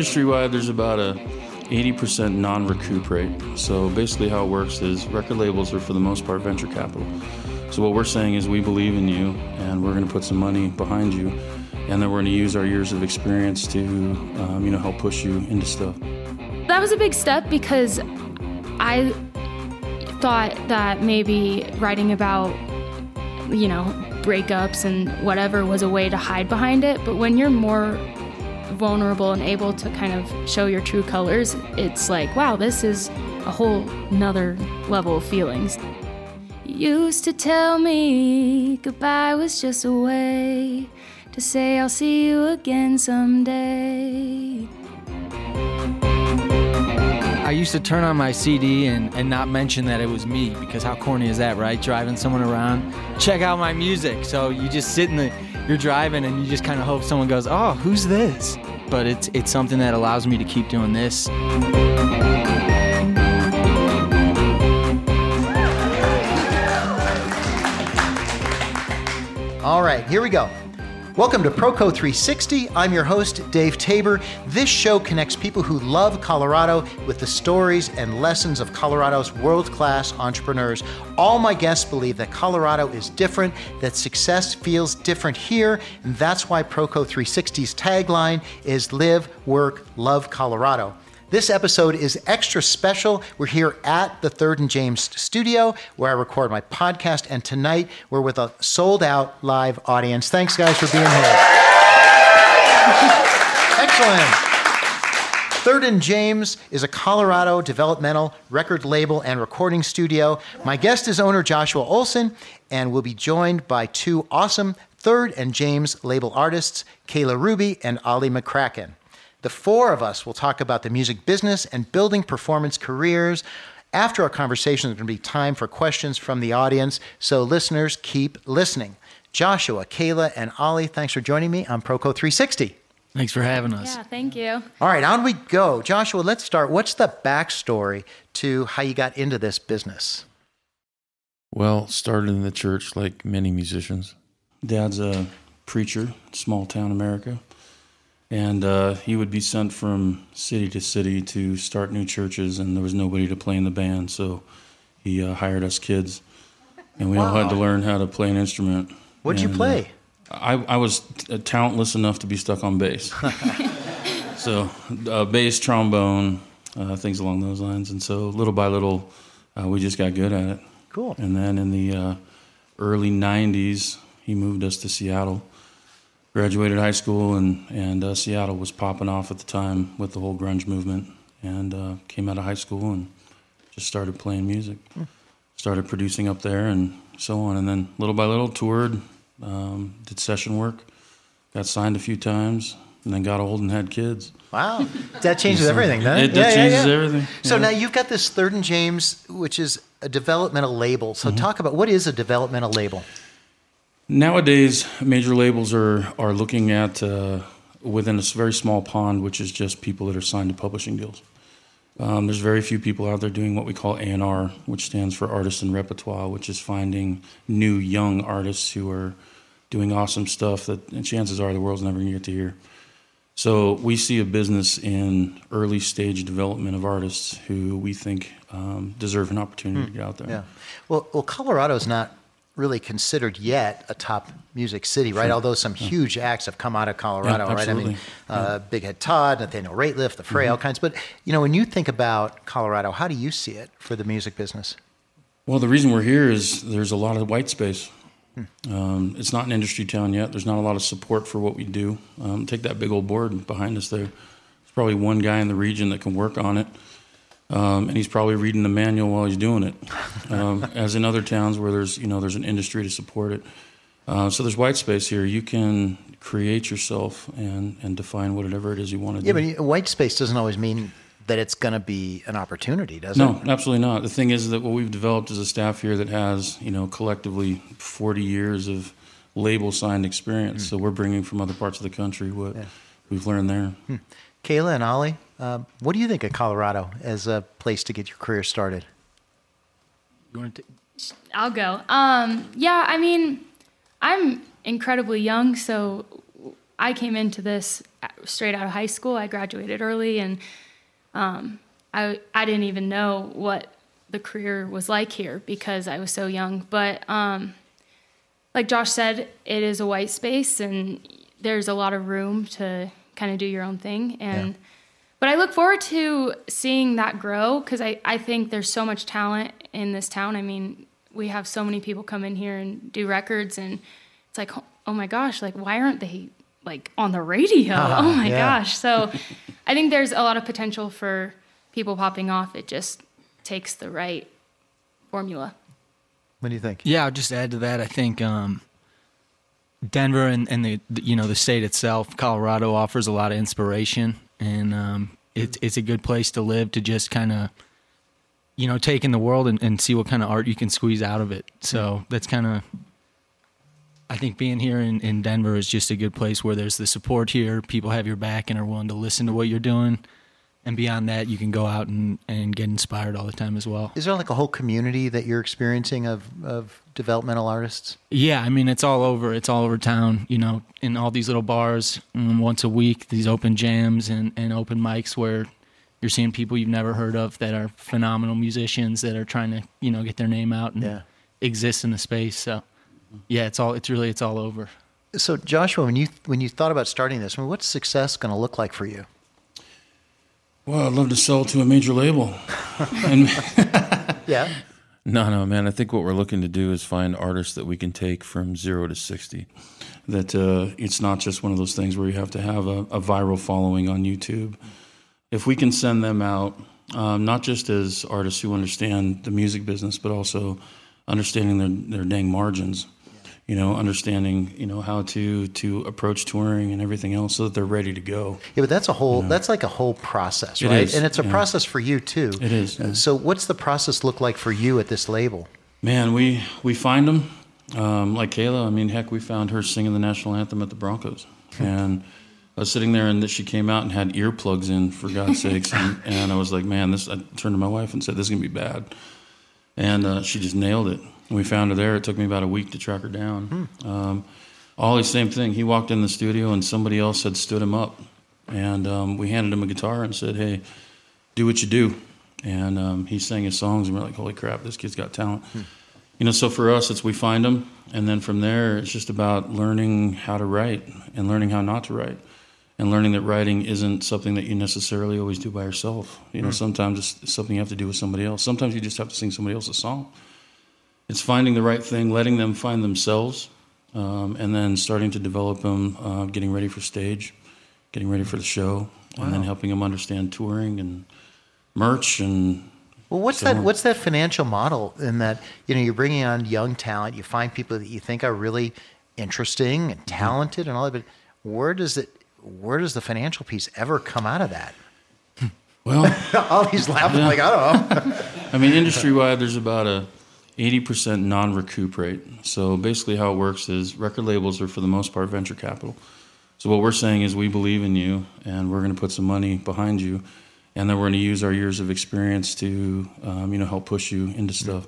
industry wide, there's about a 80% non recoup rate. So basically, how it works is record labels are for the most part venture capital. So what we're saying is we believe in you, and we're going to put some money behind you, and then we're going to use our years of experience to, um, you know, help push you into stuff. That was a big step because I thought that maybe writing about, you know, breakups and whatever was a way to hide behind it. But when you're more vulnerable and able to kind of show your true colors, it's like, wow, this is a whole nother level of feelings. Used to tell me goodbye was just a way to say I'll see you again someday. I used to turn on my CD and, and not mention that it was me because how corny is that, right? Driving someone around, check out my music. So you just sit in the, you're driving and you just kind of hope someone goes, oh, who's this? But it's it's something that allows me to keep doing this. All right, here we go. Welcome to Proco 360. I'm your host, Dave Taber. This show connects people who love Colorado with the stories and lessons of Colorado's world class entrepreneurs. All my guests believe that Colorado is different, that success feels different here, and that's why Proco 360's tagline is Live, Work, Love Colorado. This episode is extra special. We're here at the Third and James studio where I record my podcast, and tonight we're with a sold out live audience. Thanks, guys, for being here. Excellent. Third and James is a Colorado developmental record label and recording studio. My guest is owner Joshua Olson, and we'll be joined by two awesome Third and James label artists, Kayla Ruby and Ollie McCracken. The four of us will talk about the music business and building performance careers. After our conversation, there's going to be time for questions from the audience, so listeners, keep listening. Joshua, Kayla, and Ollie, thanks for joining me on Proco 360. Thanks for having us. Yeah, thank you. All right, on we go. Joshua, let's start. What's the backstory to how you got into this business? Well, started in the church like many musicians. Dad's a preacher, small town America. And uh, he would be sent from city to city to start new churches, and there was nobody to play in the band. So he uh, hired us kids, and we all had to learn how to play an instrument. What'd you play? Uh, I, I was t- talentless enough to be stuck on bass. so uh, bass, trombone, uh, things along those lines. And so little by little, uh, we just got good at it. Cool. And then in the uh, early 90s, he moved us to Seattle. Graduated high school, and, and uh, Seattle was popping off at the time with the whole grunge movement. And uh, came out of high school and just started playing music. Started producing up there and so on. And then little by little, toured, um, did session work, got signed a few times, and then got old and had kids. Wow. That changes everything, doesn't it? It, that changes everything. So now you've got this Third and James, which is a developmental label. Mm-hmm. So talk about what is a developmental label? Nowadays, major labels are are looking at uh, within a very small pond, which is just people that are signed to publishing deals. Um, there's very few people out there doing what we call A&R, which stands for Artist and Repertoire, which is finding new young artists who are doing awesome stuff that and chances are the world's never going to get to hear. So we see a business in early stage development of artists who we think um, deserve an opportunity to get out there. Yeah. Well, well, Colorado's not really considered yet a top music city, right? Although some huge acts have come out of Colorado, right? I mean, uh, Big Head Todd, Nathaniel Rateliff, The Fray, all Mm-hmm. kinds. But you know, when you think about Colorado, how do you see it for the music business? Well, the reason we're here is there's a lot of white space. Um, it's not an industry town yet. There's not a lot of support for what we do. Um, take that big old board behind us there. There's probably one guy in the region that can work on it, um, and he's probably reading the manual while he's doing it. Um, as in other towns where there's you know there's an industry to support it. Uh, so there's white space here. You can create yourself and and define whatever it is you want to Yeah, do. Yeah, but white space doesn't always mean that it's going to be an opportunity, does it? No, absolutely not. The thing is that what we've developed is a staff here that has, you know, collectively 40 years of label signed experience. So we're bringing from other parts of the country what we've learned there. Kayla and Ollie, uh, what do you think of Colorado as a place to get your career started? You want to I'll go. Um, yeah, I mean, I'm incredibly young, so I came into this straight out of high school. I graduated early, and um, I I didn't even know what the career was like here because I was so young. But um, like Josh said, it is a white space, and there's a lot of room to kind of do your own thing. And Yeah. But I look forward to seeing that grow because I I think there's so much talent in this town. I mean, we have so many people come in here and do records, and it's like, oh my gosh, like why aren't they like on the radio? oh my yeah. gosh. So I think there's a lot of potential for people popping off. It just takes the right formula. What do you think? Yeah, I'll just add to that. I think um, Denver and, and the, the you know the state itself, Colorado offers a lot of inspiration, and um, it's it's a good place to live to just kind of you know take in the world and, and see what kind of art you can squeeze out of it. So that's kind of I think being here in, in Denver is just a good place where there's the support here, people have your back and are willing to listen to what you're doing. And beyond that, you can go out and, and get inspired all the time as well. Is there like a whole community that you're experiencing of, of developmental artists? Yeah, I mean it's all over. It's all over town. You know, in all these little bars, um, once a week, these open jams and, and open mics where you're seeing people you've never heard of that are phenomenal musicians that are trying to you know get their name out and Yeah. exist in the space. So yeah, it's all it's really it's all over. So Joshua, when you when you thought about starting this, I mean, what's success going to look like for you? Well, I'd love to sell to a major label. and Yeah. No, no, man. I think what we're looking to do is find artists that we can take from zero to 60. that uh, it's not just one of those things where you have to have a, a viral following on YouTube. If we can send them out, um, not just as artists who understand the music business, but also understanding their, their dang margins, you know, understanding, you know, how to, to approach touring and everything else so that they're ready to go. Yeah, but that's a whole that's like a whole process, right? And it's a yeah. process for you too. It is, yeah. So what's the process look like for you at this label? Man, we, we find them. Um, like Kayla, I mean, heck, we found her singing the national anthem at the Broncos. And I was sitting there and she came out and had earplugs in, for God's sakes. And, and I was like, man, this, I turned to my wife and said, this is going to be bad. And uh, she just nailed it. We found her there. It took me about a week to track her down. Um, Ollie, same thing. He walked in the studio and somebody else had stood him up. And um, we handed him a guitar and said, hey, do what you do. And um, he sang his songs, and we're like, holy crap, this kid's got talent. You know, so for us, it's we find them, and then from there, it's just about learning how to write and learning how not to write, and learning that writing isn't something that you necessarily always do by yourself. You know, sometimes it's something you have to do with somebody else. Sometimes you just have to sing somebody else's song. It's finding the right thing, letting them find themselves, um, and then starting to develop them, uh, getting ready for stage, getting ready for the show, and then helping them understand touring and merch and Well, what's So- that? What's that financial model in that you know you're bringing on young talent, you find people that you think are really interesting Mm-hmm. and talented and all that, but where does it? Where does the financial piece ever come out of that? well. All he's laughing like I don't know. I mean, industry wide, there's about a 80% non recoup rate. So basically, how it works is record labels are, for the most part, venture capital. So what we're saying is we believe in you, and we're going to put some money behind you, and then we're going to use our years of experience to, um, you know, help push you into stuff.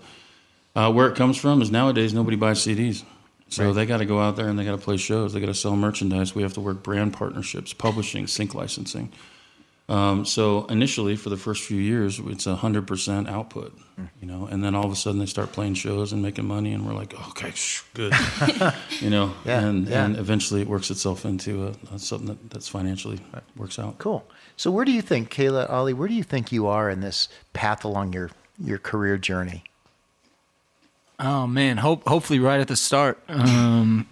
Uh, where it comes from is nowadays nobody buys CDs. So they got to go out there and they got to play shows. They got to sell merchandise. We have to work brand partnerships, publishing, sync licensing. Um, so initially, for the first few years, it's a hundred percent output, you know, and then all of a sudden they start playing shows and making money, and we're like, okay, shh, good, you know, Yeah, and yeah. and eventually it works itself into a, a something that, that's financially works out. Cool. So where do you think, Kayla, Ollie, where do you think you are in this path along your your career journey? Oh man, hope hopefully right at the start. Um,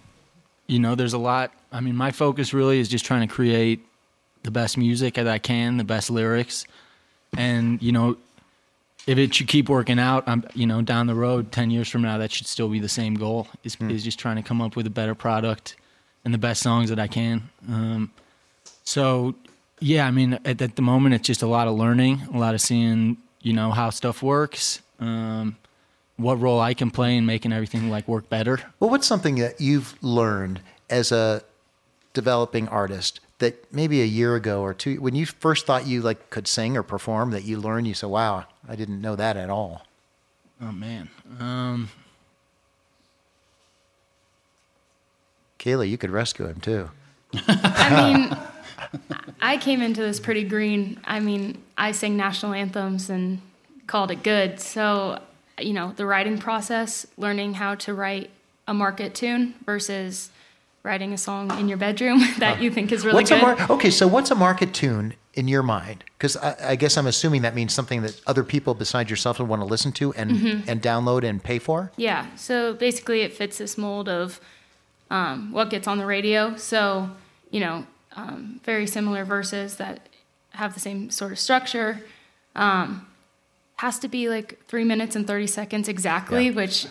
you know, there's a lot. I mean, my focus really is just trying to create the best music that I can, the best lyrics, and you know, if it should keep working out, I'm you know down the road, ten years from now, that should still be the same goal. Is is just trying to come up with a better product and the best songs that I can. Um, so yeah, I mean, at, at the moment, it's just a lot of learning, a lot of seeing you know how stuff works. Um, what role I can play in making everything like work better. Well, what's something that you've learned as a developing artist that maybe a year ago or two, when you first thought you like could sing or perform, that you learned, you said, "Wow, I didn't know that at all." Oh man. Um, Kayla, you could rescue him too. I mean, I came into this pretty green. I mean, I sang national anthems and called it good. So, you know, the writing process, learning how to write a market tune versus writing a song in your bedroom that you think is really what's good. a mar- okay? So what's a market tune in your mind? Because I, I guess I'm assuming that means something that other people besides yourself would want to listen to and Mm-hmm. and download and pay for. Yeah. So basically, it fits this mold of um, what gets on the radio. So, you know, um, very similar verses that have the same sort of structure. Um, has to be like three minutes and 30 seconds exactly, Yeah. which,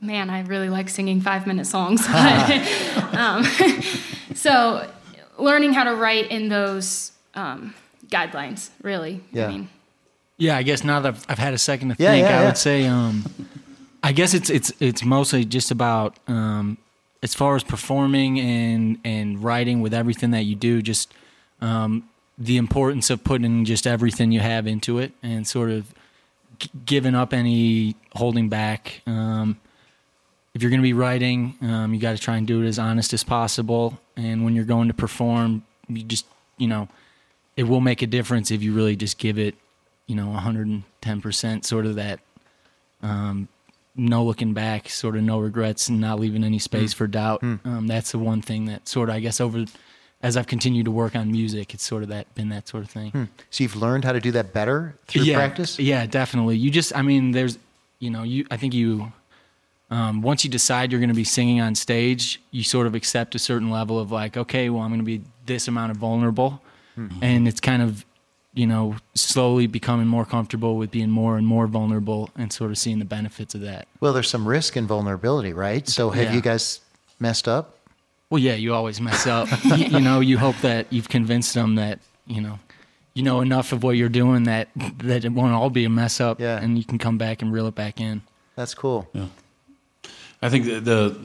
man, I really like singing five minute songs. But, um, so, learning how to write in those um, guidelines, really. Yeah. I mean, Yeah, I guess now that I've, I've had a second to Yeah, think, yeah, I yeah. would say, um, I guess it's it's it's mostly just about um, as far as performing and and writing with everything that you do, just um, the importance of putting just everything you have into it and sort of g- giving up any holding back. Um, if you're going to be writing, um, you got to try and do it as honest as possible. And when you're going to perform, you just you know it will make a difference if you really just give it, you know, 110%, sort of that um, no looking back, sort of no regrets, and not leaving any space for doubt. Um, that's the one thing that sort of, I guess, over as I've continued to work on music, it's sort of that been that sort of thing. So you've learned how to do that better through yeah, practice. Yeah, definitely. You just, I mean, there's, you know, you, I think you, um, once you decide you're going to be singing on stage, you sort of accept a certain level of like, okay, well, I'm going to be this amount of vulnerable. And it's kind of, you know, slowly becoming more comfortable with being more and more vulnerable and sort of seeing the benefits of that. Well, there's some risk in vulnerability, right? So have Yeah. you guys messed up? Well, yeah, you always mess up. you, you know, you hope that you've convinced them that, you know, you know enough of what you're doing that that it won't all be a mess up Yeah. and you can come back and reel it back in. That's cool. I think the, the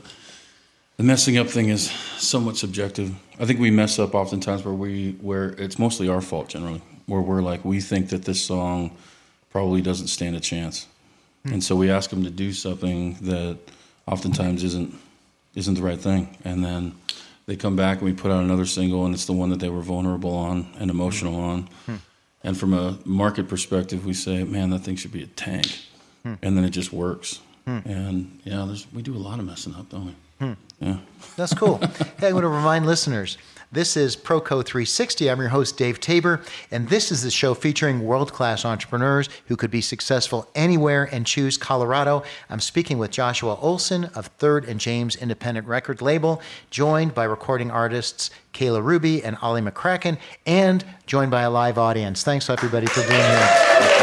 the messing up thing is somewhat subjective. I think we mess up oftentimes where we where it's mostly our fault generally, where we're like we think that this song probably doesn't stand a chance, hmm. and so we ask them to do something that oftentimes isn't isn't the right thing, and then they come back and we put out another single and it's the one that they were vulnerable on and emotional on, hmm. and from a market perspective, we say, man, that thing should be a tank, hmm. and then it just works. Hmm. And yeah, there's, we do a lot of messing up, don't we? Hmm. Yeah. That's cool. hey, I want to remind listeners this is Proco 360. I'm your host, Dave Taber, and this is the show featuring world class entrepreneurs who could be successful anywhere and choose Colorado. I'm speaking with Joshua Olson of Third and James Independent Record Label, joined by recording artists Kayla Ruby and Ollie McCracken, and joined by a live audience. Thanks, everybody, for being here.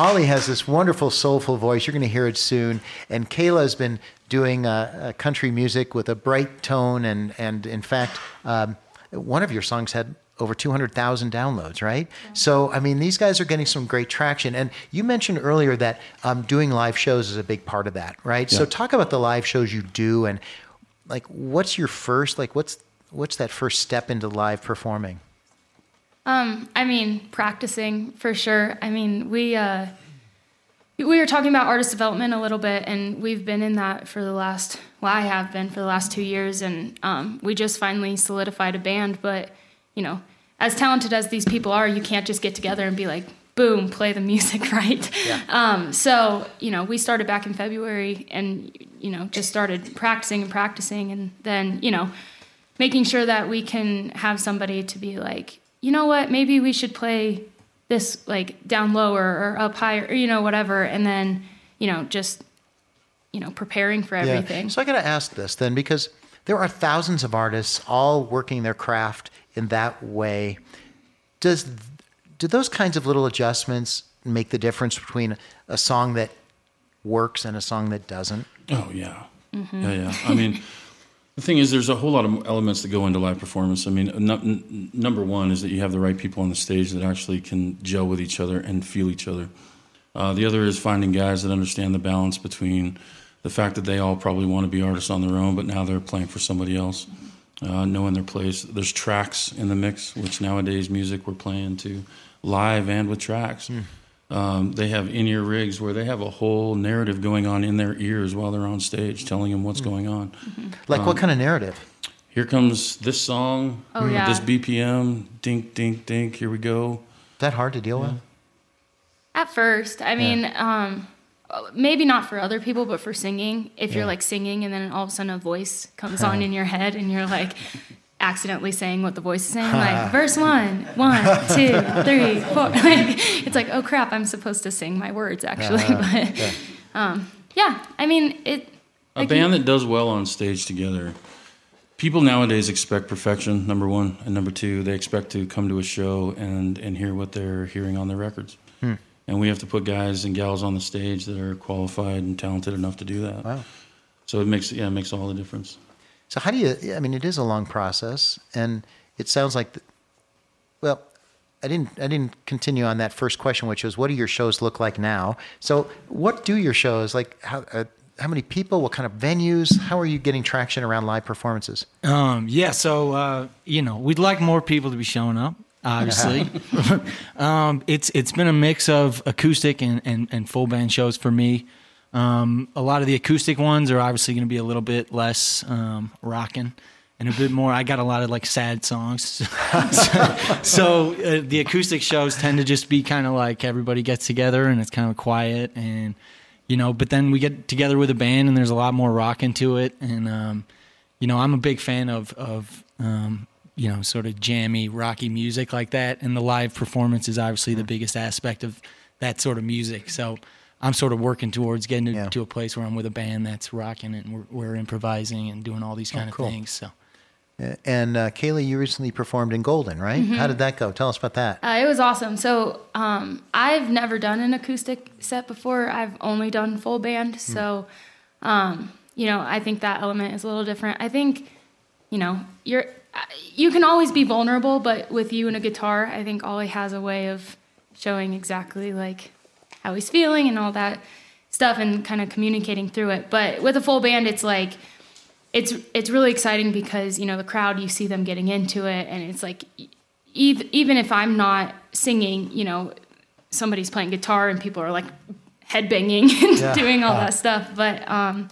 Ollie has this wonderful, soulful voice. You're going to hear it soon. And Kayla has been doing uh, uh, country music with a bright tone. And, and in fact, um, one of your songs had over 200,000 downloads, right? So, I mean, these guys are getting some great traction. And you mentioned earlier that um, doing live shows is a big part of that, right? So, talk about the live shows you do and like what's your first, like, what's, what's that first step into live performing? Um, I mean, practicing for sure. I mean, we uh, we were talking about artist development a little bit, and we've been in that for the last. Well, I have been for the last two years, and um, we just finally solidified a band. But you know, as talented as these people are, you can't just get together and be like, "Boom, play the music," right? Um, so you know, we started back in February, and you know, just started practicing and practicing, and then you know, making sure that we can have somebody to be like, you know what, maybe we should play this like down lower or up higher, or, you know, whatever, and then you know, just you know, preparing for everything. So I got to ask this then, because there are thousands of artists all working their craft in that way. Does do those kinds of little adjustments make the difference between a song that works and a song that doesn't? Oh yeah, mm-hmm. yeah, yeah. I mean, the thing is, there's a whole lot of elements that go into live performance. I mean, n- number one is that you have the right people on the stage that actually can gel with each other and feel each other. Uh, the other is finding guys that understand the balance between the fact that they all probably want to be artists on their own, but now they're playing for somebody else, uh, knowing their place. There's tracks in the mix, which nowadays music we're playing to live and with tracks. Um, they have in-ear rigs where they have a whole narrative going on in their ears while they're on stage, telling them what's going on. Like what kind of narrative? Here comes this song, Oh, at yeah. this BPM, dink, dink, dink. Here we go. Is that hard to deal with? At first, I mean, um, maybe not for other people, but for singing, if you're like singing and then all of a sudden a voice comes on in your head and you're like accidentally saying what the voice is saying, like verse one, one, two, three, four. Like, it's like, oh crap, I'm supposed to sing my words actually. but um, yeah, I mean, it. A like band you- that does well on stage together. People nowadays expect perfection, number one, and number two, they expect to come to a show and and hear what they're hearing on their records. Hmm. And we have to put guys and gals on the stage that are qualified and talented enough to do that. Wow. So it makes yeah, it makes all the difference. So how do you? I mean, it is a long process, and it sounds like, the, well, I didn't. I didn't continue on that first question, which was, what do your shows look like now? So, what do your shows like? How uh, how many people? What kind of venues? How are you getting traction around live performances? Um, yeah, so uh, you know, we'd like more people to be showing up. Obviously, um, it's it's been a mix of acoustic and, and, and full band shows for me. Um, a lot of the acoustic ones are obviously going to be a little bit less um, rocking and a bit more. I got a lot of like sad songs, so, so uh, the acoustic shows tend to just be kind of like everybody gets together and it's kind of quiet and you know. But then we get together with a band and there's a lot more rock into it and. Um, you know, I'm a big fan of of um, you know sort of jammy, rocky music like that, and the live performance is obviously the biggest aspect of that sort of music. So I'm sort of working towards getting to, Yeah. to a place where I'm with a band that's rocking it, and we're, we're improvising and doing all these kind cool. of things. So. Uh, And uh, Kaylee, you recently performed in Golden, right? How did that go? Tell us about that. Uh, it was awesome. So um, I've never done an acoustic set before. I've only done full band. So, um, you know, I think that element is a little different. I think, you know, you're you can always be vulnerable, but with you and a guitar, I think Ollie has a way of showing exactly like how he's feeling and all that stuff, and kind of communicating through it. But with a full band, it's like it's it's really exciting because you know the crowd you see them getting into it and it's like even even if I'm not singing you know somebody's playing guitar and people are like headbanging and Yeah. doing all Uh. that stuff but um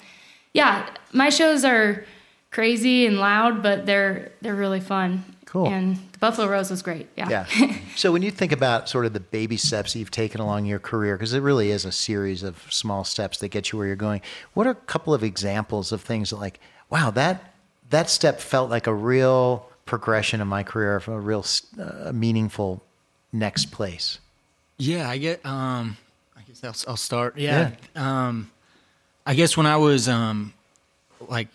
yeah my shows are crazy and loud but they're they're really fun Cool. and the Buffalo Rose was great yeah Yeah. so when you think about sort of the baby steps you've taken along your career, because it really is a series of small steps that get you where you're going, what are a couple of examples of things that like, wow, that that step felt like a real progression in my career, a real uh, meaningful next place? Yeah, I get. Um, I guess I'll, I'll start. Yeah. Um, I guess when I was um, like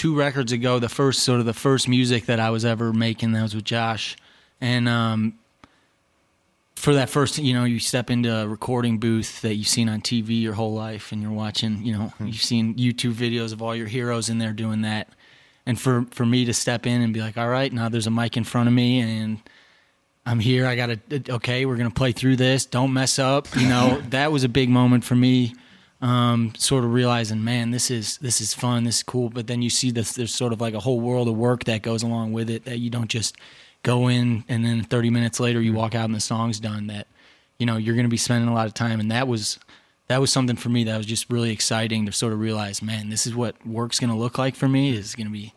two records ago, the first sort of the first music that I was ever making that was with Josh, and um, for that first, you know, you step into a recording booth that you've seen on TV your whole life, and you're watching, you know, you've seen YouTube videos of all your heroes in there doing that, and for for me to step in and be like, all right, now there's a mic in front of me, and I'm here. I got to, okay, we're to play through this. Don't mess up. You know, that was a big moment for me. Um, sort of realizing, man, this is, this is fun. This is cool. But then you see this, there's sort of like a whole world of work that goes along with it that you don't just go in and then 30 minutes later you walk out and the song's done that, you know, you're going to be spending a lot of time. And that was, that was something for me that was just really exciting to sort of realize, man, this is what work's going to look like for me is going to be,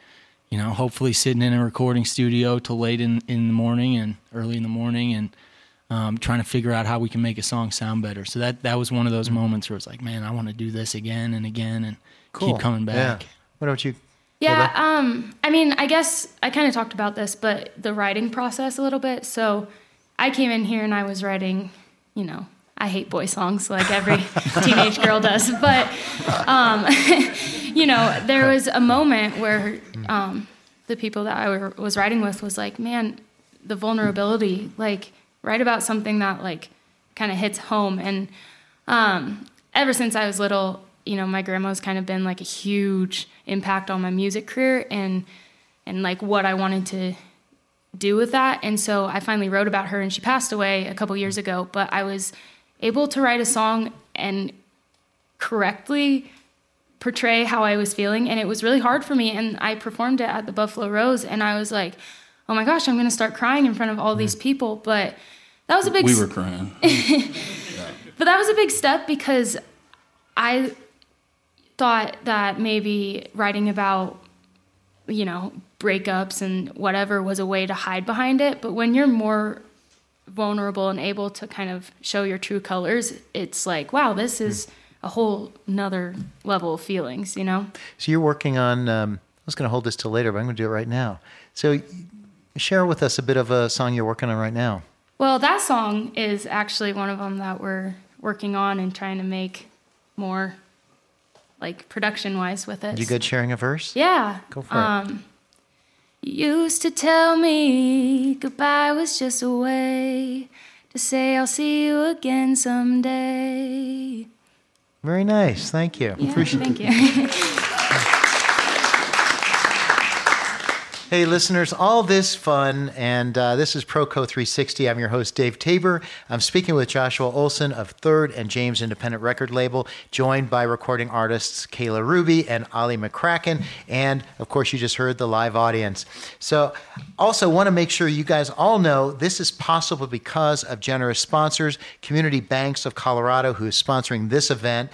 you know, hopefully sitting in a recording studio till late in, in the morning and early in the morning and um, trying to figure out how we can make a song sound better. So that that was one of those moments where it's like, man, I want to do this again and again and keep coming back. Yeah. What about you? Yeah, um, I mean, I guess I kind of talked about this, but the writing process a little bit. So I came in here and I was writing, you know, I hate boy songs like every teenage girl does. But, um, you know, there was a moment where um, the people that I was writing with was like, man, the vulnerability, like, write about something that, like, kind of hits home. And um, ever since I was little, you know, my grandma's kind of been like a huge impact on my music career and and like what I wanted to do with that. And so I finally wrote about her and she passed away a couple years ago, but I was able to write a song and correctly portray how I was feeling and it was really hard for me and I performed it at the Buffalo Rose and I was like, "Oh my gosh, I'm going to start crying in front of all these people." But that was a big We s- were crying. yeah. but that was a big step because I thought that maybe writing about, you know, breakups and whatever was a way to hide behind it. But when you're more vulnerable and able to kind of show your true colors, it's like, wow, this is a whole nother level of feelings, you know? So you're working on. Um, I was going to hold this till later, but I'm going to do it right now. So share with us a bit of a song you're working on right now. Well, that song is actually one of them that we're working on and trying to make more like production wise with it. You good sharing a verse? Yeah. Go for it. Um, you used to tell me goodbye was just a way to say I'll see you again someday. Very nice. Thank you. Yeah, thank you. Hey, listeners, all this fun, and uh, this is Proco 360. I'm your host, Dave Taber. I'm speaking with Joshua Olson of Third and James Independent Record Label, joined by recording artists Kayla Ruby and Ollie McCracken, and of course, you just heard the live audience. So, also want to make sure you guys all know this is possible because of generous sponsors, Community Banks of Colorado, who is sponsoring this event,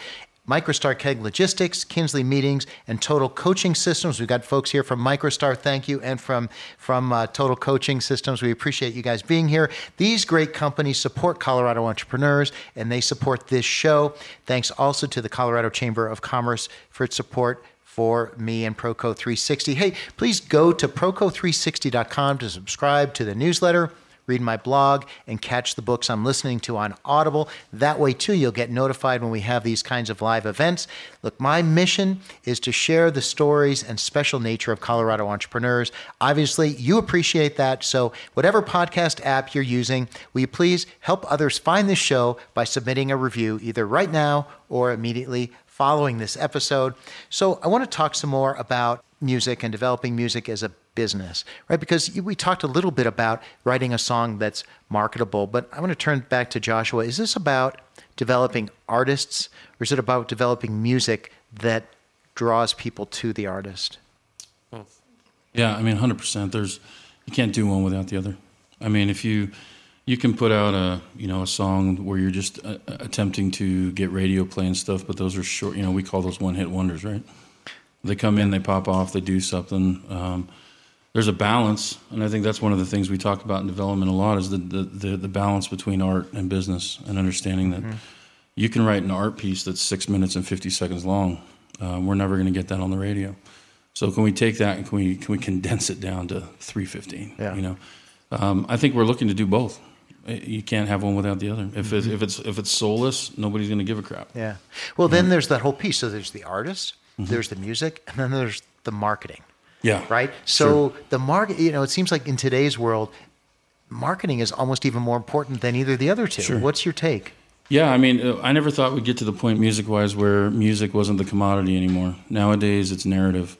Microstar Keg Logistics, Kinsley Meetings, and Total Coaching Systems. We've got folks here from Microstar, thank you, and from from uh, Total Coaching Systems. We appreciate you guys being here. These great companies support Colorado entrepreneurs, and they support this show. Thanks also to the Colorado Chamber of Commerce for its support for me and Proco 360. Hey, please go to proco360.com to subscribe to the newsletter read my blog, and catch the books I'm listening to on Audible. That way, too, you'll get notified when we have these kinds of live events. Look, my mission is to share the stories and special nature of Colorado entrepreneurs. Obviously, you appreciate that. So, whatever podcast app you're using, will you please help others find this show by submitting a review either right now or immediately following this episode. So, I want to talk some more about music and developing music as a business, right? Because we talked a little bit about writing a song that's marketable, but I want to turn back to Joshua. Is this about developing artists or is it about developing music that draws people to the artist? Yeah, I mean, hundred percent. There's you can't do one without the other. I mean, if you you can put out a you know a song where you're just uh, attempting to get radio play and stuff, but those are short. You know, we call those one hit wonders, right? They come in, they pop off, they do something. Um, there's a balance, and I think that's one of the things we talk about in development a lot is the the, the, the balance between art and business, and understanding that you can write an art piece that's six minutes and fifty seconds long. Um, we're never going to get that on the radio. So can we take that and can we can we condense it down to three fifteen? Yeah. You know, um, I think we're looking to do both. You can't have one without the other. If it's mm-hmm. if it's if it's soulless, nobody's going to give a crap. Yeah. Well, then mm-hmm. there's that whole piece. So there's the artist, mm-hmm. there's the music, and then there's the marketing. Yeah. Right. So the market, you know, it seems like in today's world, marketing is almost even more important than either the other two. Sure. What's your take? Yeah, I mean, uh, I never thought we'd get to the point music-wise where music wasn't the commodity anymore. Nowadays, it's narrative.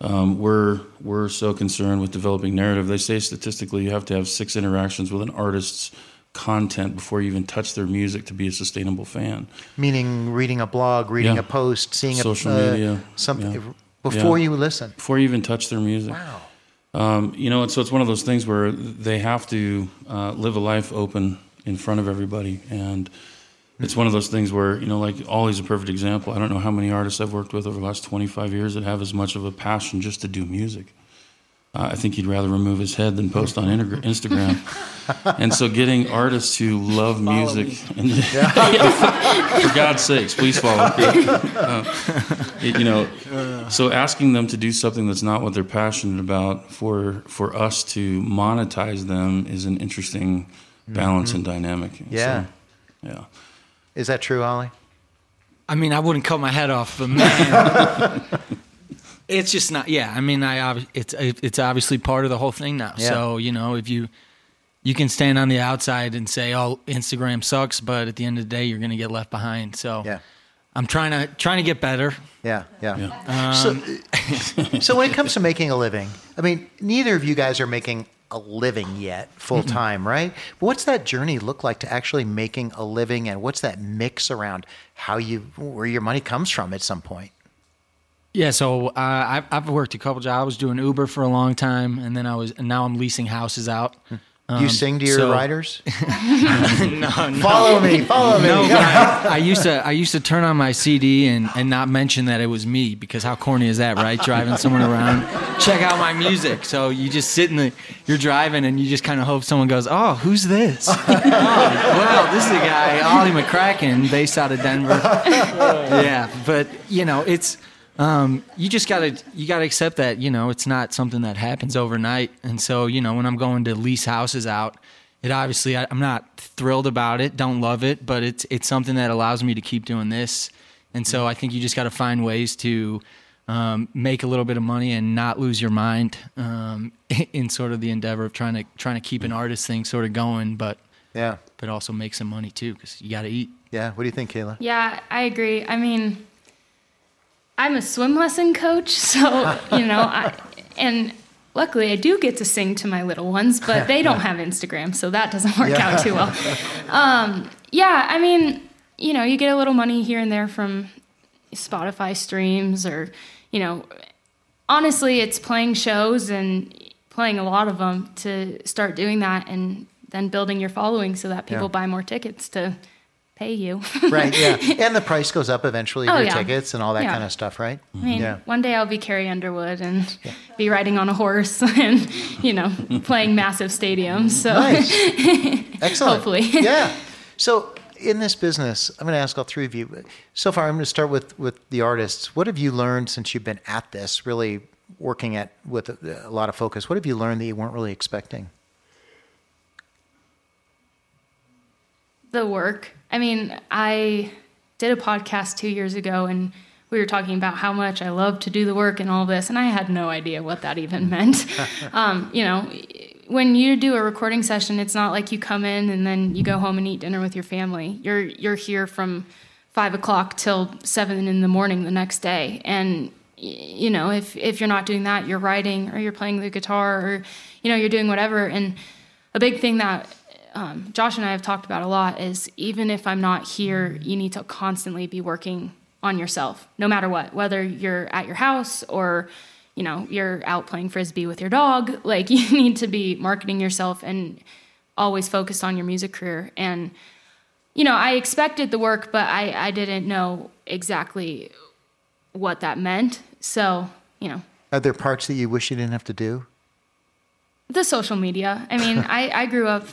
Um, we're we're so concerned with developing narrative. They say statistically, you have to have six interactions with an artist's content before you even touch their music to be a sustainable fan. Meaning reading a blog, reading Yeah. a post, seeing Social a, uh, media, something yeah. before Yeah. you listen. Before you even touch their music. Wow. Um, you know, and so it's one of those things where they have to uh, live a life open in front of everybody, and it's one of those things where you know, like Ollie's a perfect example. I don't know how many artists I've worked with over the last 25 years that have as much of a passion just to do music. Uh, I think he'd rather remove his head than post on Inter- Instagram. and so, getting artists who love music, and for God's sakes, please follow. Uh, it- you know, so asking them to do something that's not what they're passionate about for for us to monetize them is an interesting balance and dynamic. Yeah. so, yeah. Is that true, Ollie? I mean, I wouldn't cut my head off, but man, it's just not. Yeah, I mean, I it's it's obviously part of the whole thing now. Yeah. So you know, if you you can stand on the outside and say, "Oh, Instagram sucks," but at the end of the day, you're going to get left behind. So Yeah. I'm trying to trying to get better. Yeah, yeah. Yeah. so, so when it comes to making a living, I mean, neither of you guys are making a living yet full time, right? But what's that journey look like to actually making a living, and what's that mix around how you where your money comes from at some point? Yeah, so uh, I've, I've worked a couple jobs. I was doing Uber for a long time, and then I was and now I'm leasing houses out. Do you um, sing to your so- riders? no, no. Follow me, follow me. No, but I, I used to I used to turn on my CD and, and not mention that it was me because how corny is that, right? Driving someone around, check out my music. So you just sit in the you're driving and you just kind of hope someone goes, oh, who's this? oh, well, this is a guy Ollie McCracken, based out of Denver. yeah, but you know it's. Um, you just gotta you gotta accept that you know it's not something that happens overnight, and so you know when I'm going to lease houses out, it obviously I, I'm not thrilled about it, don't love it, but it's it's something that allows me to keep doing this, and so I think you just got to find ways to um, make a little bit of money and not lose your mind um, in sort of the endeavor of trying to trying to keep an artist thing sort of going, but Yeah, but also make some money too because you got to eat. yeah. What do you think, Kayla? Yeah, I agree. I mean, I'm a swim lesson coach, so you know, I, and luckily I do get to sing to my little ones, but they don't have Instagram, so that doesn't work Yeah. out too well. Um, yeah, I mean, you know, you get a little money here and there from Spotify streams, or you know, honestly, it's playing shows and playing a lot of them to start doing that, and then building your following so that people Yeah. buy more tickets to pay you. Right, yeah. And the price goes up eventually Oh, your yeah. tickets and all that Yeah. kind of stuff, right? I mean, Yeah. one day I'll be Carrie Underwood and be riding on a horse and, you know, playing massive stadiums. So Nice. Excellent. Hopefully. yeah. So in this business, I'm going to ask all three of you. So far, I'm going to start with with the artists. What have you learned since you've been at this, really working at with a, a lot of focus? What have you learned that you weren't really expecting? The work. I mean, I did a podcast two years ago and we were talking about how much I love to do the work and all this, and I had no idea what that even meant. um, you know, when you do a recording session, it's not like you come in and then you go home and eat dinner with your family. You're you're here from five o'clock till seven in the morning the next day, and you know if if you're not doing that, you're writing or you're playing the guitar or you know you're doing whatever. And a big thing that um, Josh and I have talked about a lot is even if I'm not here, you need to constantly be working on yourself, no matter what, whether you're at your house or you know you're out playing frisbee with your dog. Like you need to be marketing yourself and always focused on your music career. And you know, I expected the work, but I I didn't know exactly what that meant. So you know, Are there parts that you wish you didn't have to do? the social media. I mean, I, I grew up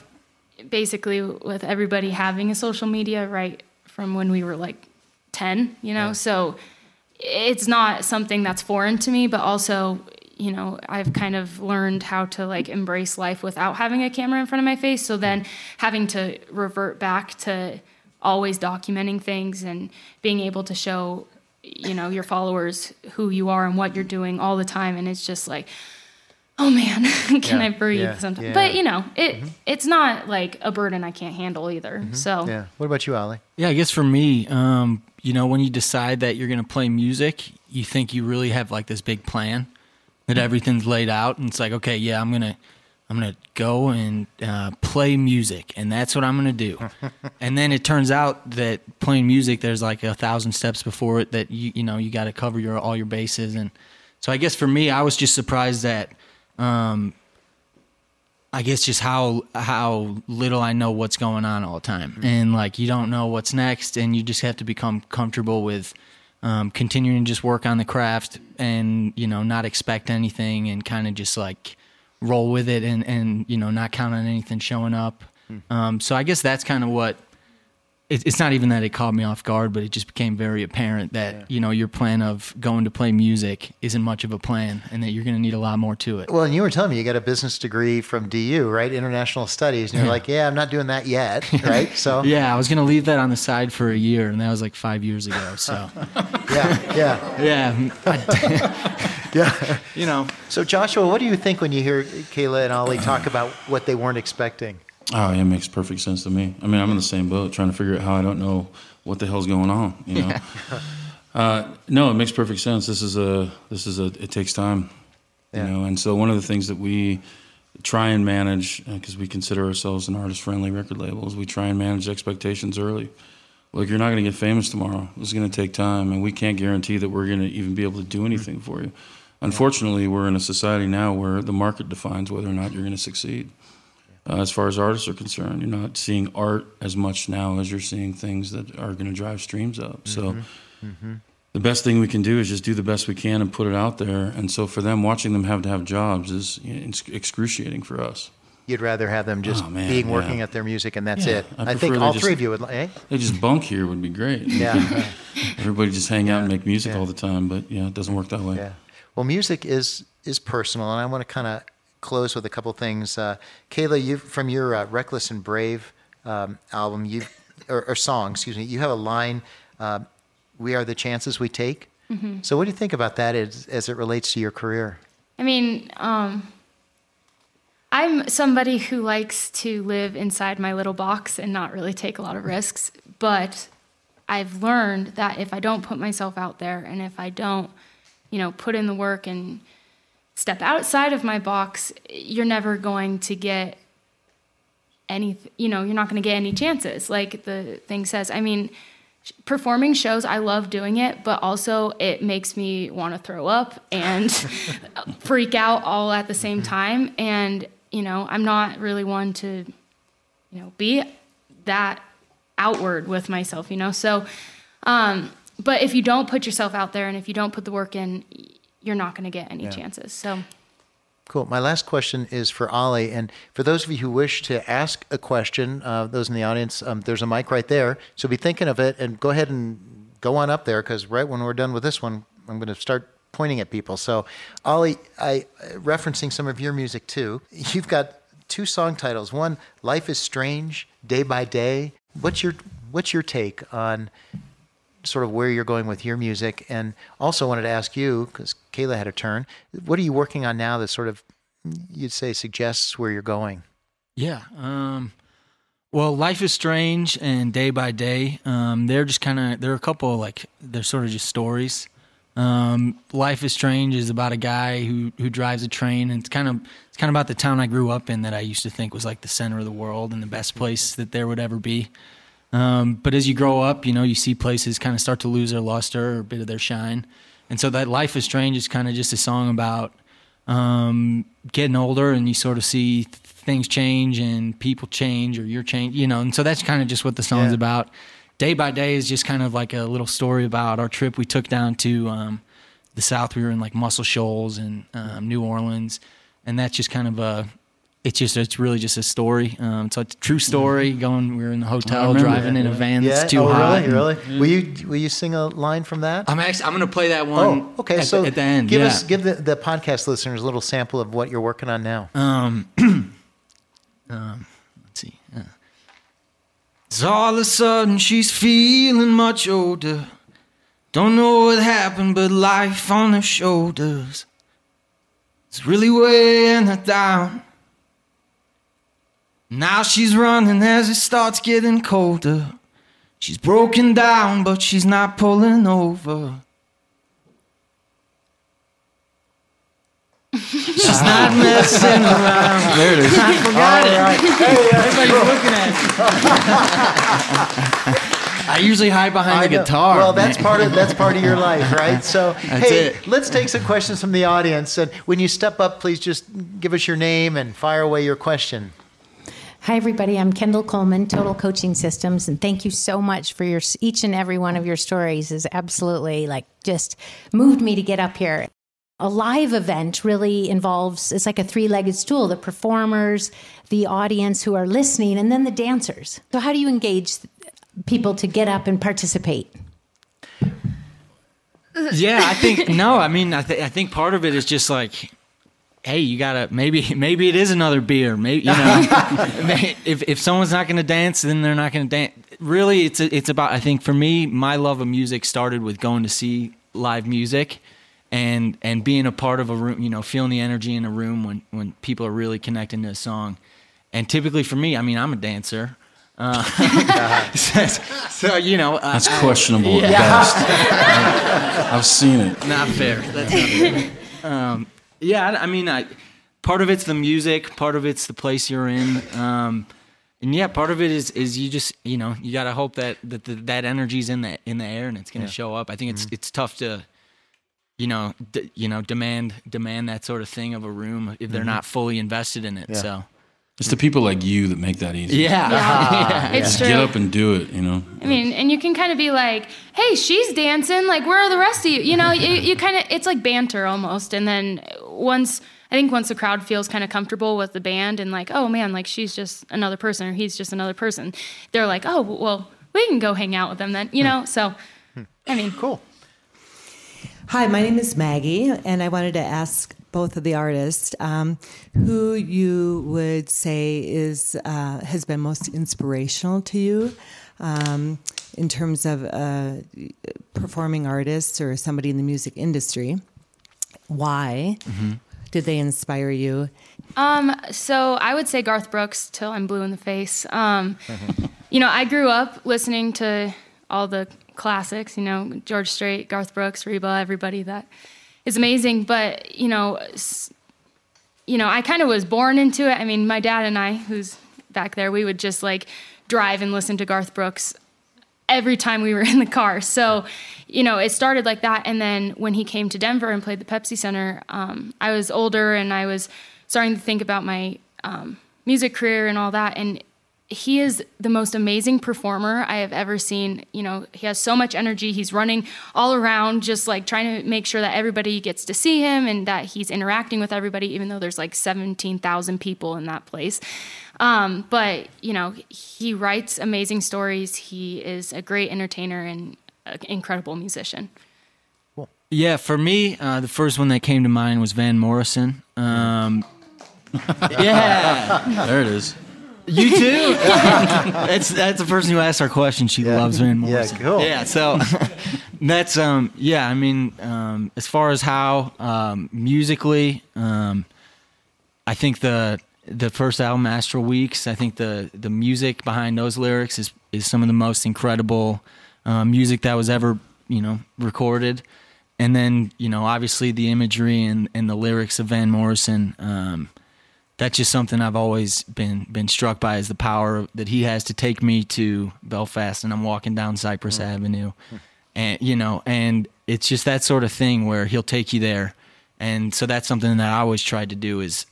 basically with everybody having a social media right from when we were like 10, you know? So it's not something that's foreign to me, but also, you know, I've kind of learned how to like embrace life without having a camera in front of my face. So then having to revert back to always documenting things and being able to show, you know, your followers who you are and what you're doing all the time. And it's just like, oh man, can Yeah, I breathe yeah, sometimes? yeah. But you know, it it's not like a burden I can't handle either. So Yeah. What about you, Ollie? Yeah, I guess for me, um, you know, when you decide that you're going to play music, you think you really have like this big plan that everything's laid out, and it's like, okay, yeah, I'm gonna, I'm gonna go and uh, play music, and that's what I'm gonna do. and then it turns out that playing music, there's like a thousand steps before it that you, you know, you got to cover your all your bases, and so I guess for me, I was just surprised that. Um, I guess just how how little I know what's going on all the time, and like you don't know what's next, and you just have to become comfortable with um, continuing to just work on the craft, and you know not expect anything, and kind of just like roll with it, and and you know not count on anything showing up. Um, so I guess that's kind of what. It, it's not even that it caught me off guard, but it just became very apparent that you know your plan of going to play music isn't much of a plan, and that you're going to need a lot more to it. Well, and you were telling me you got a business degree from DU, right? International Studies. And you're like, yeah, I'm not doing that yet, right? So, Yeah, I was gonna leave that on the side for a year, and that was like five years ago. So yeah, yeah, yeah, I- yeah. you know, So, Joshua, what do you think when you hear Kayla and Ollie talk about what they weren't expecting? Oh, yeah, it makes perfect sense to me. I mean, I'm in the same boat, trying to figure out how I don't know what the hell's going on. You know, uh, no, it makes perfect sense. This is a this is a it takes time. Yeah. You know, and so one of the things that we try and manage because we consider ourselves an artist friendly record label is we try and manage expectations early. Look, you're not going to get famous tomorrow. This is going to take time, and we can't guarantee that we're going to even be able to do anything for you. Unfortunately, we're in a society now where the market defines whether or not you're going to succeed. Uh, as far as artists are concerned. You're not seeing art as much now as you're seeing things that are going to drive streams up. So the best thing we can do is just do the best we can and put it out there. And so for them, watching them have to have jobs is excruciating for us. You'd rather have them just Oh, man, being working at their music and that's Yeah, it. I I, think all just- three of you would. Eh? They just bunk here would be great. Yeah. Everybody just hang out and make music Yeah. all the time, but yeah, it doesn't work that way. Yeah. Well, music is is personal, and I want to kind of close with a couple things. Uh, Kayla, you from your uh, "Reckless and Brave" um, album, you or, or song, excuse me, you have a line, uh, "We are the chances we take." So, what do you think about that as, as it relates to your career? I mean, um, I'm somebody who likes to live inside my little box and not really take a lot of risks. But I've learned that if I don't put myself out there and if I don't, you know, put in the work and step outside of my box, you're never going to get any, you know, you're not going to get any chances. Like the thing says, I mean, performing shows i love doing it but also it makes me want to throw up and freak out all at the same time and you know i'm not really one to you know be that outward with myself you know so um but if you don't put yourself out there and if you don't put the work in you're not going to get any chances so Cool. My last question is for Ollie. And for those of you who wish to ask a question, uh, those in the audience, um, there's a mic right there. So be thinking of it and go ahead and go on up there because right when we're done with this one, I'm going to start pointing at people. So, Ollie, I referencing some of your music too. You've got two song titles. One, "Life is Strange," "Day by Day." What's your What's your take on sort of where you're going with your music. And also wanted to ask you, because Kayla had a turn, what are you working on now that sort of you'd say suggests where you're going? Yeah. Um, well, Life is Strange and Day by Day, um, they're just kind of, they're a couple like, they're sort of just stories. Um, Life is Strange is about a guy who, who drives a train and it's kind of, it's kind of about the town I grew up in that I used to think was like the center of the world and the best place that there would ever be. Um, but as you grow up, you know, you see places kind of start to lose their luster or a bit of their shine. And so that Life is Strange is kind of just a song about um, getting older and you sort of see th- things change and people change or you're change, you know. And so that's kind of just what the song's Yeah. about. Day by Day is just kind of like a little story about our trip we took down to um, the South. We were in like Muscle Shoals and um, New Orleans. And that's just kind of a, it's just, it's really just a story. Um, it's a true story. Going, we were in the hotel driving that, in a van yeah. that's too oh, hot. really? and- Really? Will you Will you sing a line from that? I'm actually, I'm going to play that one. oh, okay. At, so the, at the end, give yeah. us give the, the podcast listeners a little sample of what you're working on now. Um, um, let's see. Uh, so all of a sudden she's feeling much older. Don't know what happened, but life on her shoulders. It's really weighing her down. Now she's running as it starts getting colder. She's broken down, but she's not pulling over. She's not messing around. There it is. I forgot it. Uh, Everybody's looking at me. I usually hide behind I the know. guitar. Well, that's part of that's part of your life, right? So, That's hey, it. let's take some questions from the audience. And when you step up, please just give us your name and fire away your question. Hi, everybody. I'm Kendall Coleman, Total Coaching Systems, and thank you so much for your each and every one of your stories. Is absolutely like just moved me to get up here. A live event really involves it's like a three-legged stool: the performers, the audience who are listening, and then the dancers. So, how do you engage people to get up and participate? Yeah, I think no. I mean, I, th- I think part of it is just like, hey, you gotta maybe maybe it is another beer. Maybe you know, if if someone's not gonna dance, then they're not gonna dance. Really, it's it's about. I think for me, my love of music started with going to see live music. And, and being a part of a room, you know, feeling the energy in a room when, when people are really connecting to a song. And typically for me, I mean, I'm a dancer. Uh, so, so, you know, I- That's I- questionable at best. I've seen it. not fair. That's not fair. Um, yeah, I, I mean, I, part of it's the music, part of it's the place you're in, um, and yeah, part of it is is you just you know you got to hope that that the, that energy's in the in the air and it's going to show up. I think it's it's tough to. You know, d- you know, demand demand that sort of thing of a room if they're not fully invested in it. So, It's the people like you that make that easy. Yeah. Yeah, it's true. Get up and do it. You know. I mean, and you can kind of be like, "Hey, she's dancing. Like, where are the rest of you?" You know, you, you kind of it's like banter almost. And then once I think once the crowd feels kind of comfortable with the band and like, "Oh man, like she's just another person or he's just another person," they're like, "Oh well, we can go hang out with them then." You know, so I mean, Cool. Hi, my name is Maggie, and I wanted to ask both of the artists um, who you would say is uh, has been most inspirational to you um, in terms of uh, performing artists or somebody in the music industry. Why did they inspire you? Um, so I would say Garth Brooks till I'm blue in the face. Um, you know, I grew up listening to all the classics, you know, George Strait, Garth Brooks, Reba, everybody that is amazing. But, you know, you know, I kind of was born into it. I mean, my dad and I, who's back there, we would just like drive and listen to Garth Brooks every time we were in the car. So, you know, it started like that. And then when he came to Denver and played the Pepsi Center, um, I was older and I was starting to think about my um, music career and all that. And he is the most amazing performer I have ever seen. You know, he has so much energy. He's running all around, just like trying to make sure that everybody gets to see him and that he's interacting with everybody, even though there's like 17,000 people in that place. Um, but, you know, he writes amazing stories. He is a great entertainer and an incredible musician. Yeah, for me, uh, the first one that came to mind was Van Morrison. Um, yeah, There it is. You too. that's that's the person who asked our question. She loves Van Yeah, Morrison. cool. Yeah, so that's um yeah. I mean, um, as far as how um, musically, um, I think the the first album, Astral Weeks. I think the the music behind those lyrics is is some of the most incredible uh, music that was ever you know recorded. And then you know, obviously the imagery and, and the lyrics of Van Morrison. Um, that's just something I've always been been struck by is the power that he has to take me to Belfast and I'm walking down Cypress Avenue. And you know, and it's just that sort of thing where he'll take you there. And so that's something that I always tried to do is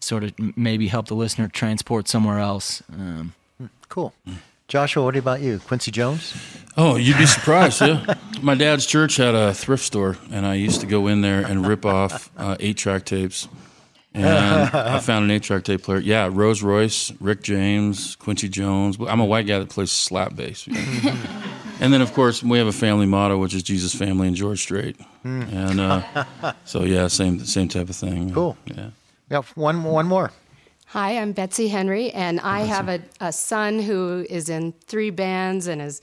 sort of maybe help the listener transport somewhere else. Um, Cool. Joshua, what about you? Quincy Jones? Oh, you'd be surprised, yeah. My dad's church had a thrift store, and I used to go in there and rip off uh, eight-track tapes. And I found an eight-track tape player. Yeah, Rose Royce, Rick James, Quincy Jones. I'm a white guy that plays slap bass. and then, of course, we have a family motto, which is Jesus Family and George Strait. And uh, so, yeah, same same type of thing. Cool. Yeah. Yeah, one one more. Hi, I'm Betsy Henry, and I have a, a son who is in three bands and is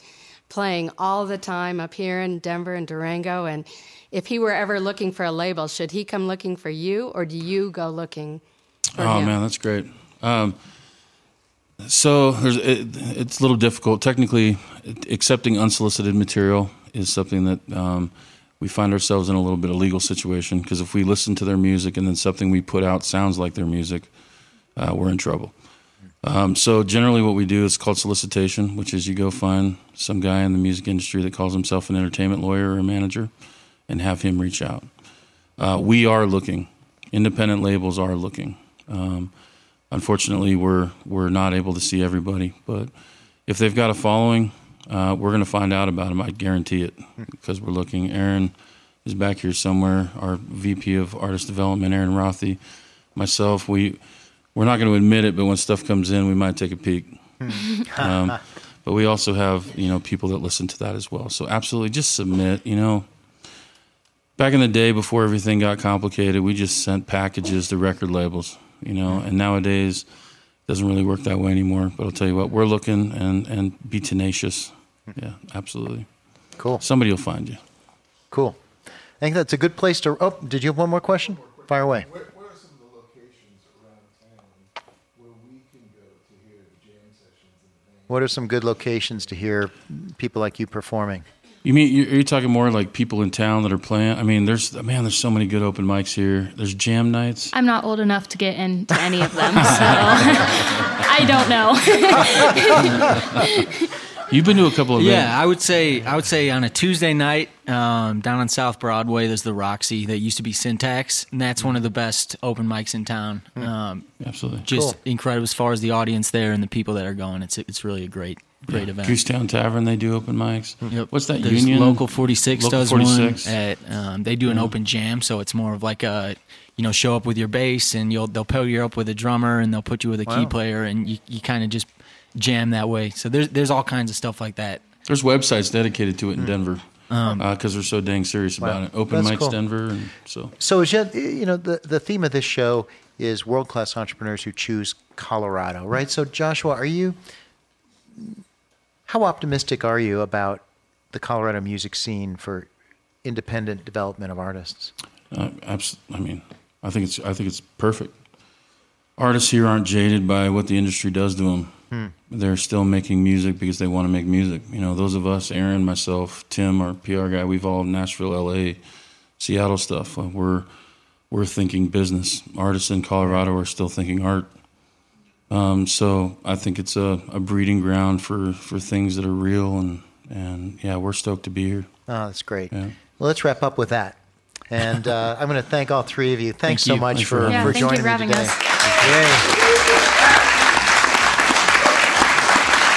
playing all the time up here in Denver and Durango. And if he were ever looking for a label, should he come looking for you, or do you go looking for Oh him? man, that's great. Um, so there's it, it's a little difficult. Technically, accepting unsolicited material is something that um, we find ourselves in a little bit of legal situation because if we listen to their music and then something we put out sounds like their music, uh, we're in trouble. Um, so generally, what we do is called solicitation, which is you go find some guy in the music industry that calls himself an entertainment lawyer or a manager, and have him reach out. Uh, we are looking. Independent labels are looking. Um, unfortunately, we're we're not able to see everybody, but if they've got a following, uh, we're going to find out about them. I guarantee it because we're looking. Aaron is back here somewhere. Our VP of Artist Development, Aaron Rothy, myself. We we're not going to admit it, but when stuff comes in, we might take a peek. um, but we also have you know people that listen to that as well. So absolutely, just submit. You know, back in the day before everything got complicated, we just sent packages to record labels. You know, and nowadays it doesn't really work that way anymore. But I'll tell you what, we're looking and and be tenacious. Yeah, absolutely. Cool. Somebody will find you. Cool. I think that's a good place to. Oh, did you have one more question? Fire away. Where, where are some of the locations around town where we can go to hear the jam sessions and the band? What are some good locations to hear people like you performing? You mean you- are you talking more like people in town that are playing? I mean, there's man, there's so many good open mics here. There's jam nights. I'm not old enough to get into any of them, so I don't know. You've been to a couple of Yeah, I would say I would say on a Tuesday night um, down on South Broadway, there's the Roxy that used to be Syntax, and that's one of the best open mics in town. Um, Absolutely. just Cool. incredible as far as the audience there and the people that are going. It's it's really a great great event. Goosetown Tavern, they do open mics. Yep. What's that There's union? Local 46 Local does 46. one. At, um, they do an open jam, so it's more of like a, you know, show up with your bass and you'll they'll pair you up with a drummer and they'll put you with a key player and you, you kind of just jam that way. So there's there's all kinds of stuff like that. There's websites dedicated to it in mm. Denver um, uh, because they're so dang serious Wow. about it. Open That's Mics cool. Denver, and so So, is yet, you know, the, the theme of this show is world class entrepreneurs who choose Colorado, right? So, Joshua, are you, how optimistic are you about the Colorado music scene for independent development of artists? uh, abs- I mean, I think it's I think it's perfect. Artists here aren't jaded by what the industry does to them. They're still making music because they want to make music. You know, those of us, Aaron, myself, Tim, our PR guy, we've all Nashville, LA, Seattle stuff. We're we're thinking business. Artists in Colorado are still thinking art. Um, so I think it's a, a breeding ground for, for things that are real and and yeah, we're stoked to be here. Oh, that's great. Yeah. Well, let's wrap up with that. And uh, I'm going to thank all three of you. Thanks Thank so you. much Thanks for, for Yeah, for thank you joining for me having today. us. Yay.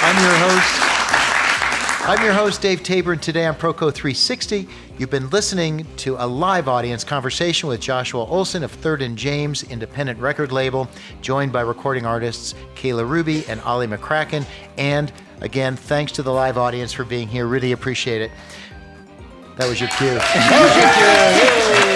I'm your host. I'm your host, Dave Taber, and today on Proco 360, you've been listening to a live audience conversation with Joshua Olson of Third and James independent record label, joined by recording artists Kayla Ruby and Ollie McCracken. And again, thanks to the live audience for being here. Really appreciate it. That was your cue. That was your cue. Yay.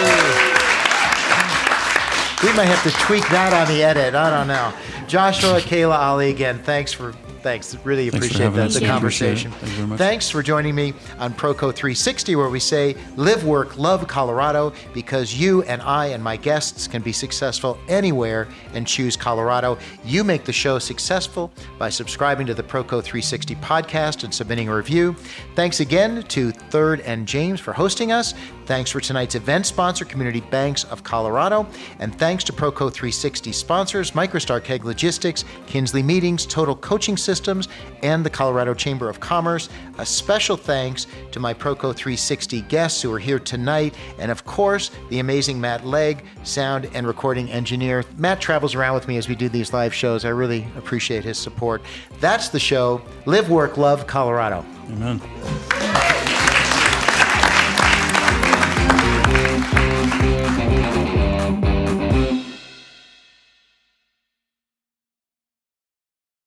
We might have to tweak that on the edit. I don't know. Joshua, Kayla, Ollie, again, thanks for thanks. Really appreciate that, the conversation. Thank you very much. Thanks for joining me on Proco 360, where we say live, work, love Colorado because you and I and my guests can be successful anywhere and choose Colorado. You make the show successful by subscribing to the Proco 360 podcast and submitting a review. Thanks again to Third and James for hosting us. Thanks for tonight's event sponsor, Community Banks of Colorado. And thanks to Proco 360 sponsors, Microstar Keg Logistics, Kinsley Meetings, Total Coaching Systems, and the Colorado Chamber of Commerce. A special thanks to my Proco 360 guests who are here tonight. And of course, the amazing Matt Legg, sound and recording engineer. Matt travels around with me as we do these live shows. I really appreciate his support. That's the show. Live, work, love Colorado. Amen.